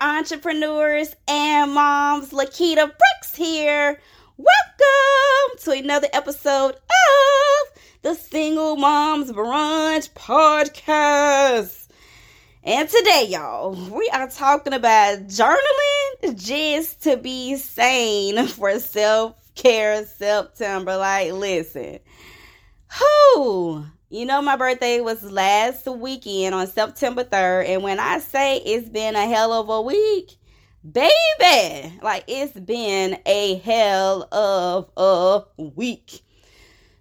entrepreneurs and moms. Lakita Brooks here. Welcome to another episode of the Single Moms Brunch Podcast. And today, y'all, we are talking about journaling just to be sane for self care September. Like, listen, who you know, my birthday was last weekend on September 3rd. And when I say it's been a hell of a week, baby, like it's been a hell of a week.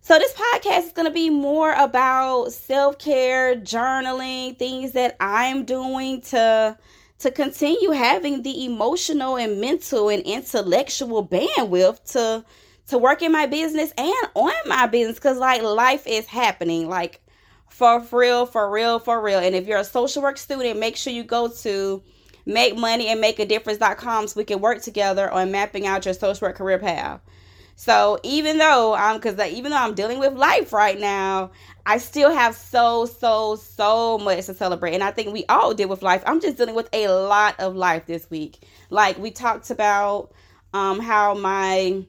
So, this podcast is going to be more about self care, journaling, things that I'm doing to to continue having the emotional and mental and intellectual bandwidth to to work in my business and on my business because like life is happening. Like for real for real for real. And if you're a social work student make sure you go to make money and make a difference.com so we can work together on mapping out your social work career path. So even though i'm because even though i'm dealing with life right now i still have so so so much to celebrate. And i think we all deal with life. I'm just dealing with a lot of life this week. Like we talked about um how my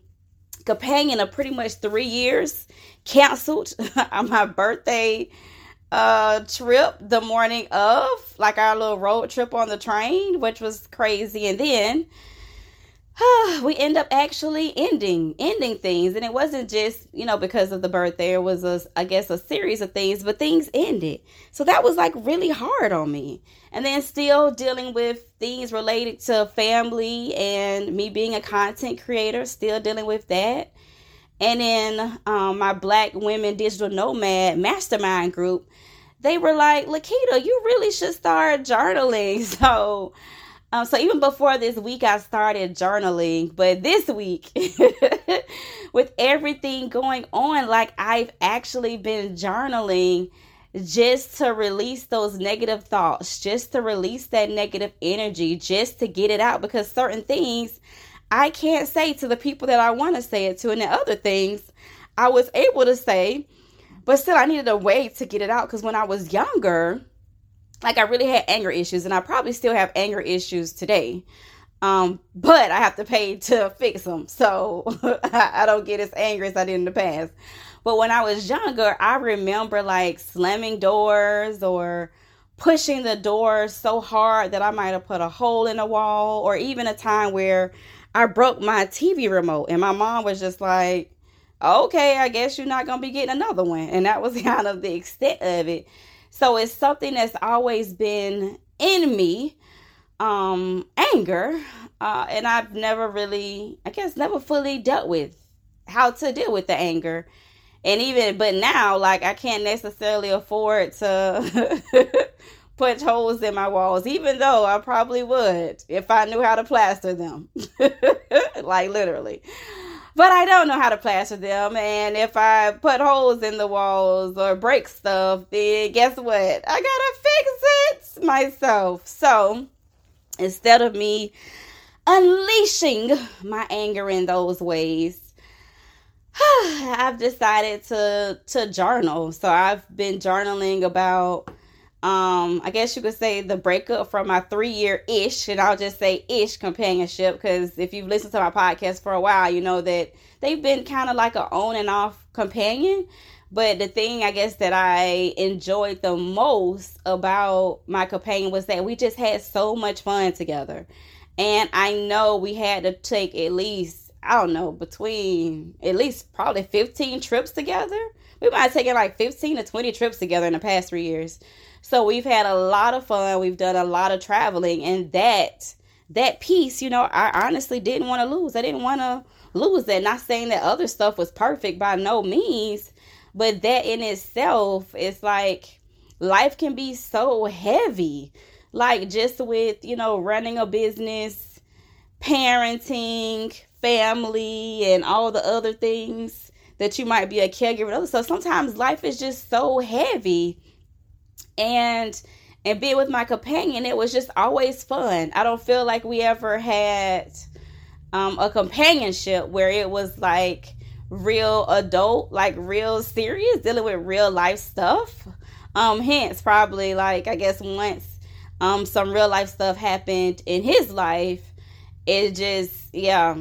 companion of pretty much three years canceled on my birthday uh trip the morning of like our little road trip on the train which was crazy. And then we end up actually ending ending things. And it wasn't just you know because of the birthday it was a i guess a series of things but things ended. So that was like really hard on me. And then still dealing with things related to family and me being a content creator still dealing with that. And then um, my black women digital nomad mastermind group they were like lakita you really should start journaling. So um, so even before this week, I started journaling, but this week, with everything going on, like I've actually been journaling just to release those negative thoughts, just to release that negative energy, just to get it out because certain things I can't say to the people that I want to say it to, and the other things I was able to say, but still I needed a way to get it out because when I was younger, like I really had anger issues and I probably still have anger issues today. Um, but I have to pay to fix them. So I don't get as angry as I did in the past. But when I was younger, I remember like slamming doors or pushing the door so hard that I might have put a hole in the wall, or even a time where I broke my TV remote and my mom was just like, okay, I guess you're not going to be getting another one. And that was kind of the extent of it. So it's something that's always been in me, um, anger, uh, and I've never really, I guess, never fully dealt with how to deal with the anger. And even, but now, like, I can't necessarily afford to punch holes in my walls, even though I probably would if I knew how to plaster them. like, literally but I don't know how to plaster them. And if I put holes in the walls or break stuff, then guess what? I gotta fix it myself. So instead of me unleashing my anger in those ways, I've decided to to journal. So I've been journaling about um i guess you could say the breakup from my three year ish and i'll just say ish companionship because if you've listened to my podcast for a while you know that they've been kind of like a on and off companion. But the thing i guess that i enjoyed the most about my companion was that we just had so much fun together. And i know we had to take at least i don't know between at least probably 15 trips together we might have taken like 15 to 20 trips together in the past three years so we've had a lot of fun. We've done a lot of traveling, and that that piece, you know, I honestly didn't want to lose. I didn't want to lose that. Not saying that other stuff was perfect by no means, but that in itself is like life can be so heavy. Like just with, you know, running a business, parenting, family, and all the other things that you might be a caregiver. So sometimes life is just so heavy. And and being with my companion, it was just always fun. I don't feel like we ever had um, a companionship where it was like real adult, like real serious, dealing with real life stuff. Um, hence, probably like I guess once um some real life stuff happened in his life, it just yeah,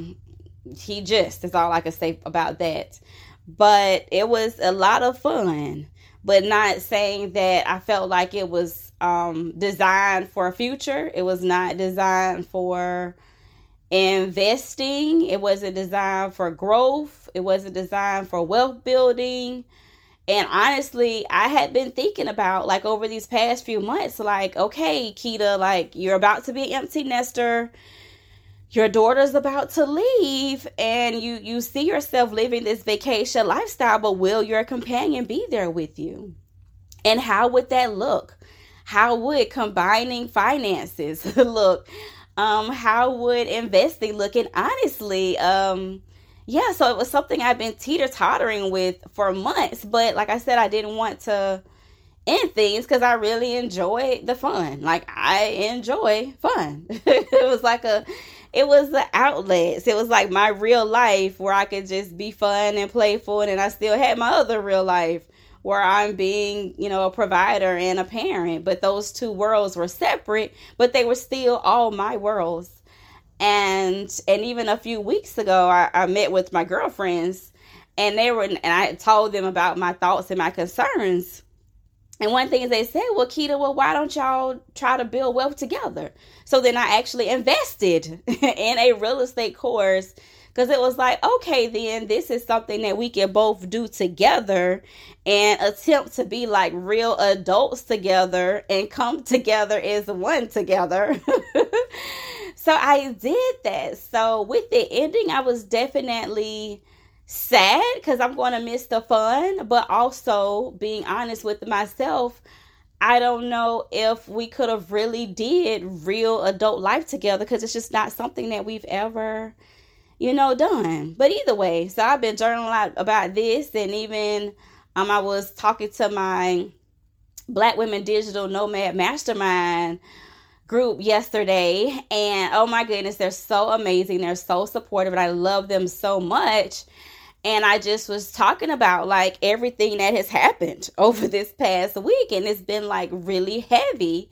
he just is all I can say about that. But it was a lot of fun, but not saying that I felt like it was um designed for a future. It was not designed for investing. It wasn't designed for growth. It wasn't designed for wealth building. And honestly, I had been thinking about like over these past few months, like, okay, Keita, like you're about to be an empty nester. Your daughter's about to leave and you you see yourself living this vacation lifestyle, but will your companion be there with you? And how would that look? How would combining finances look? Um, how would investing look? And honestly, um, yeah, so it was something I've been teeter tottering with for months. But like I said, I didn't want to end things because I really enjoyed the fun. Like I enjoy fun. it was like a it was the outlets. It was like my real life where I could just be fun and playful and I still had my other real life where I'm being, you know, a provider and a parent. But those two worlds were separate, but they were still all my worlds and and even a few weeks ago I, I met with my girlfriends and they were and I told them about my thoughts and my concerns. And one thing is they said, Well, Keita, well, why don't y'all try to build wealth together? So then I actually invested in a real estate course because it was like, okay, then this is something that we can both do together and attempt to be like real adults together and come together as one together. so I did that. So with the ending, I was definitely sad because I'm going to miss the fun, but also being honest with myself. I don't know if we could have really did real adult life together because it's just not something that we've ever, you know, done. But either way, so I've been journaling about this, and even um, I was talking to my Black Women Digital Nomad Mastermind group yesterday and oh my goodness they're so amazing they're so supportive and i love them so much and i just was talking about like everything that has happened over this past week and it's been like really heavy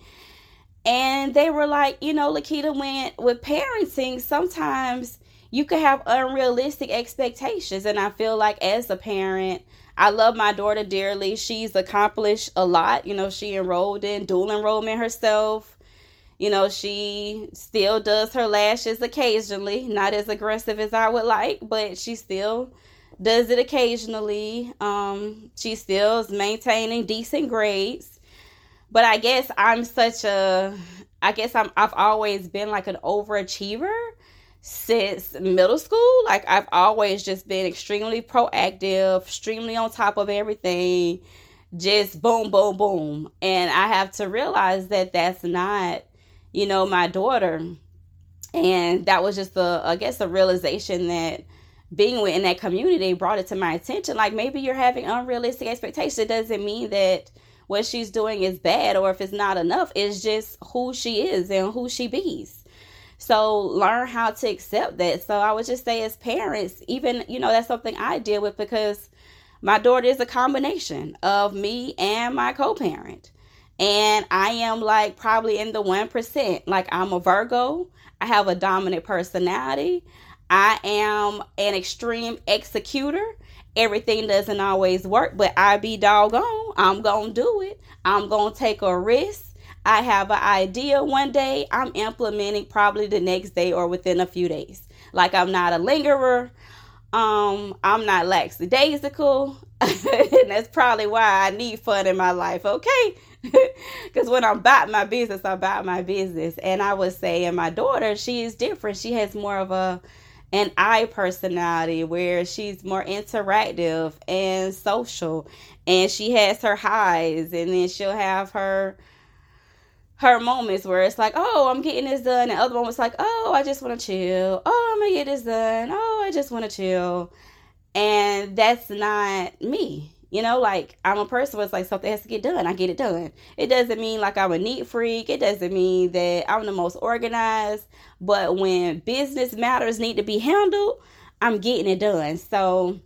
and they were like you know lakita went with parenting sometimes you can have unrealistic expectations and i feel like as a parent I love my daughter dearly. She's accomplished a lot. You know, she enrolled in dual enrollment herself. You know, she still does her lashes occasionally, not as aggressive as I would like, but she still does it occasionally. Um, she still is maintaining decent grades. But I guess I'm such a I guess I'm I've always been like an overachiever since middle school. Like I've always just been extremely proactive, extremely on top of everything. Just boom, boom, boom. And I have to realize that that's not you know, my daughter. And that was just a, I guess, a realization that being within that community brought it to my attention. Like maybe you're having unrealistic expectations. It doesn't mean that what she's doing is bad or if it's not enough. It's just who she is and who she be's. So learn how to accept that. So I would just say as parents, even, you know, that's something I deal with because my daughter is a combination of me and my co-parent and I am like probably in the 1%. Like I'm a Virgo, I have a dominant personality, I am an extreme executor. Everything doesn't always work, but I be doggone. I'm gonna do it. I'm gonna take a risk. I have an idea one day, I'm implementing probably the next day or within a few days. Like I'm not a lingerer. Um, I'm not lackadaisical. and that's probably why I need fun in my life, okay? Because when I'm about my business, I'm about my business. And I would say, and my daughter, she is different. She has more of a an I personality where she's more interactive and social. And she has her highs, and then she'll have her her moments where it's like, oh, I'm getting this done, and other moments like, oh, I just want to chill. Oh, I'm gonna get this done. Oh, I just want to chill. And that's not me. You know, like I'm a person where it's like something has to get done. I get it done. It doesn't mean like I'm a neat freak. It doesn't mean that I'm the most organized. But when business matters need to be handled, I'm getting it done. So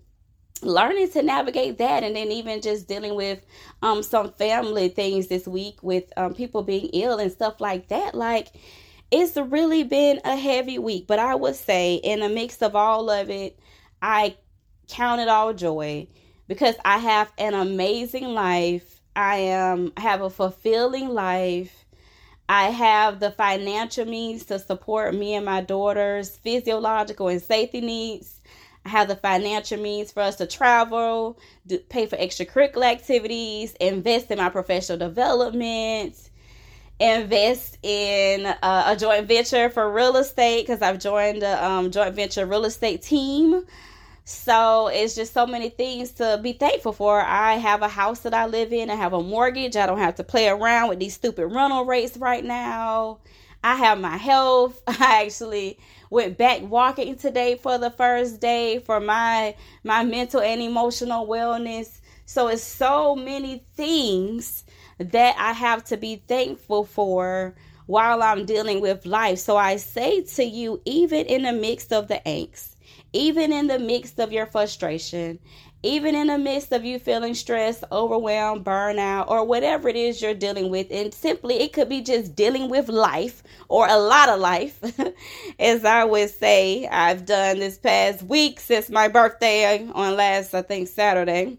learning to navigate that and then even just dealing with um some family things this week with um people being ill and stuff like that like it's really been a heavy week but i would say in the mix of all of it i count it all joy because i have an amazing life. I am I have a fulfilling life. I have the financial means to support me and my daughter's physiological and safety needs. I have the financial means for us to travel, do, pay for extracurricular activities, invest in my professional development, invest in uh, a joint venture for real estate because I've joined a um, joint venture real estate team. So it's just so many things to be thankful for. I have a house that I live in. I have a mortgage. I don't have to play around with these stupid rental rates right now. I have my health. I actually went back walking today for the first day for my my mental and emotional wellness. So it's so many things that I have to be thankful for while I'm dealing with life. So I say to you, even in the midst of the angst, even in the midst of your frustration, even in the midst of you feeling stressed, overwhelmed, burnout, or whatever it is you're dealing with. And simply, it could be just dealing with life or a lot of life. As I would say, I've done this past week since my birthday on last, I think, Saturday.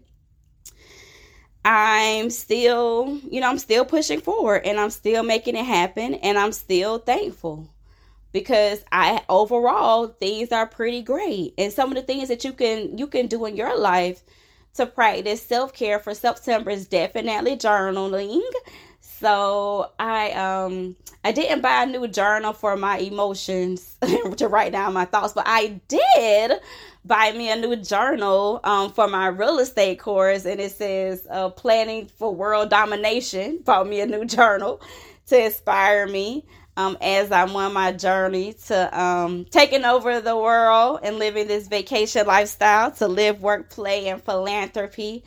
I'm still, you know, I'm still pushing forward and I'm still making it happen and I'm still thankful because I overall things are pretty great. And some of the things that you can you can do in your life to practice self-care for September is definitely journaling. So I um I didn't buy a new journal for my emotions to write down my thoughts, but I did buy me a new journal um, for my real estate course, and it says uh, "Planning for World Domination." Bought me a new journal to inspire me um, as I'm on my journey to um, taking over the world and living this vacation lifestyle to live, work, play, and philanthropy.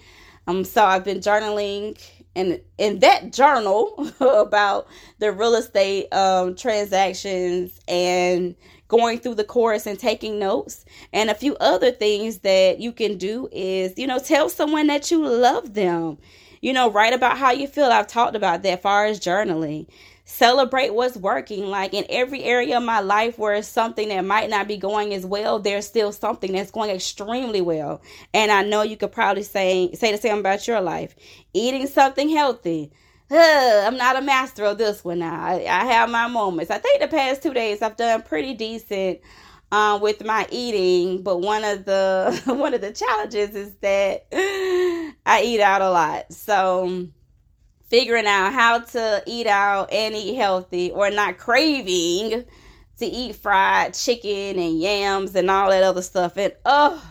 Um, so I've been journaling and in that journal about the real estate um, transactions and going through the course and taking notes. And a few other things that you can do is you know tell someone that you love them. You know write about how you feel. I've talked about that far as journaling celebrate what's working. Like in every area of my life where it's something that might not be going as well, there's still something that's going extremely well. And I know you could probably say say the same about your life. Eating something healthy. I'm not a master of this one now. I, I, have my moments. I think the past two days I've done pretty decent uh, with my eating, but one of the one of the challenges is that I eat out a lot. So figuring out how to eat out and eat healthy or not craving to eat fried chicken and yams and all that other stuff. And oh,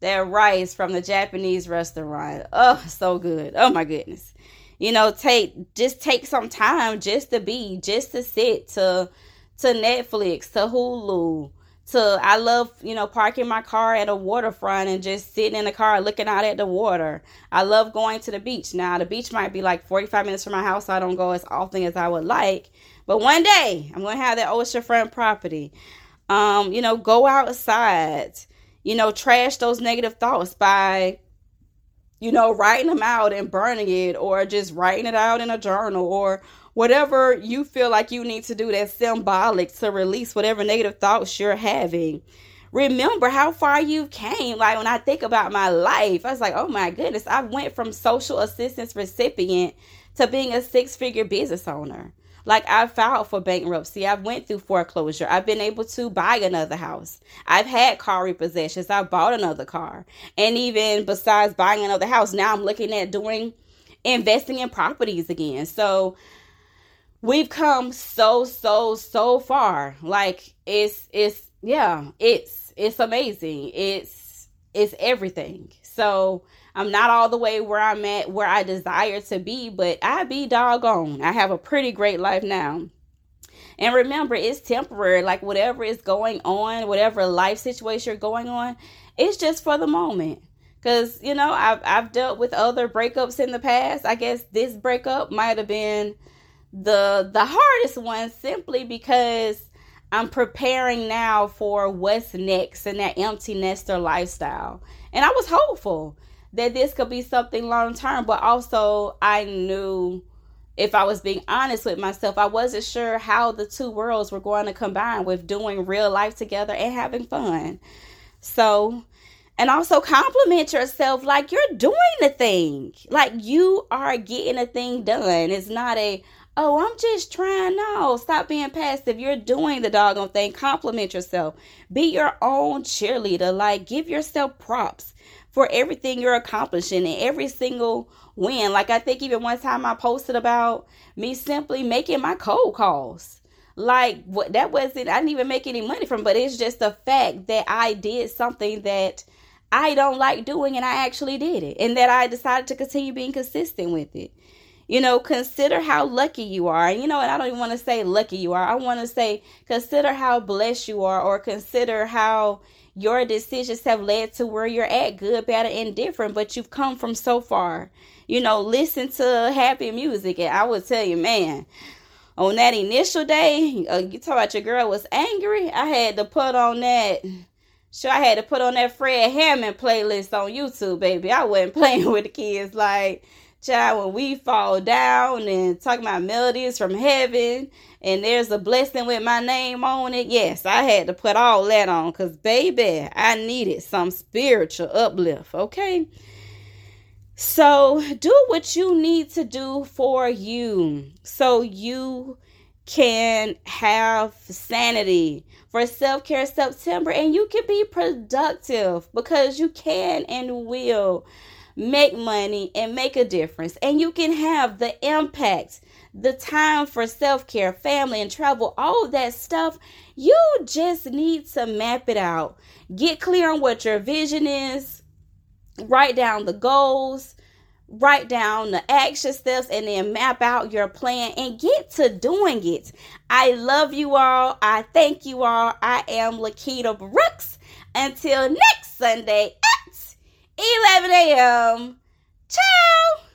that rice from the Japanese restaurant. Oh, so good. Oh my goodness. You know, take just take some time just to be, just to sit to to Netflix, to Hulu, to I love, you know, parking my car at a waterfront and just sitting in the car looking out at the water. I love going to the beach. Now, the beach might be like 45 minutes from my house, so I don't go as often as I would like. But one day, I'm going to have that oceanfront property. Um, you know, go outside. You know, trash those negative thoughts by you know, writing them out and burning it or just writing it out in a journal or whatever you feel like you need to do that's symbolic to release whatever negative thoughts you're having. Remember how far you came. Like when I think about my life, I was like, oh my goodness, I went from social assistance recipient to being a six figure business owner. Like I filed for bankruptcy. I've went through foreclosure. I've been able to buy another house. I've had car repossessions. I bought another car. And even besides buying another house, now I'm looking at doing investing in properties again. So we've come so so so far like it's it's yeah it's it's amazing it's it's everything so I'm not all the way where I'm at, where I desire to be, but I be doggone. I have a pretty great life now. And remember, it's temporary. Like whatever is going on, whatever life situation you're going on, it's just for the moment. Cause you know, I've I've dealt with other breakups in the past. I guess this breakup might have been the the hardest one simply because I'm preparing now for what's next in that empty nester lifestyle. And I was hopeful that this could be something long term, but also I knew if I was being honest with myself, I wasn't sure how the two worlds were going to combine with doing real life together and having fun. So, and also compliment yourself like you're doing the thing, like you are getting a thing done. It's not a, oh, I'm just trying. No, stop being passive. You're doing the doggone thing. Compliment yourself. Be your own cheerleader. Like, give yourself props for everything you're accomplishing and every single win. Like I think even one time I posted about me simply making my cold calls. Like what that wasn't I didn't even make any money from, but it's just the fact that I did something that I don't like doing and I actually did it. And that I decided to continue being consistent with it. You know, consider how lucky you are. You know, and I don't even want to say lucky you are. I want to say consider how blessed you are or consider how your decisions have led to where you're at, good, bad, or indifferent, but you've come from so far. You know, listen to happy music, and I would tell you, man, on that initial day, uh, you talk about your girl was angry. I had to put on that. Sure, I had to put on that Fred Hammond playlist on YouTube, baby. I wasn't playing with the kids like child when we fall down and talk about melodies from heaven and there's a blessing with my name on it. Yes i had to put all that on because baby i needed some spiritual uplift okay? So do what you need to do for you so you can have sanity for self care September and you can be productive because you can and will make money, and make a difference. And you can have the impact, the time for self care, family, and travel, all that stuff. You just need to map it out. Get clear on what your vision is, write down the goals. Write down the action steps and then map out your plan and get to doing it. I love you all. I thank you all. I am Lakita Brooks. Until next Sunday 11 a.m. Ciao!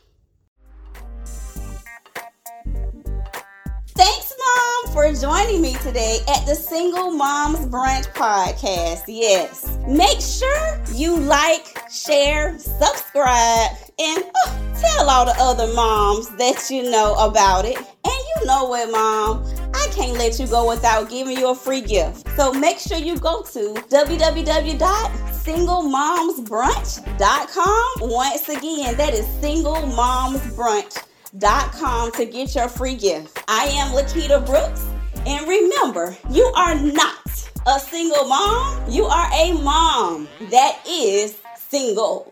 Thanks, Mom, for joining me today at the Single Moms Brunch Podcast. Yes. Make sure you like, share, subscribe, and oh, tell all the other moms that you know about it. And know what, Mom? I can't let you go without giving you a free gift. So make sure you go to www.singlemomsbrunch.com. Once again, that is singlemomsbrunch.com to get your free gift. I am Lakita Brooks, and remember, you are not a single mom, you are a mom that is single.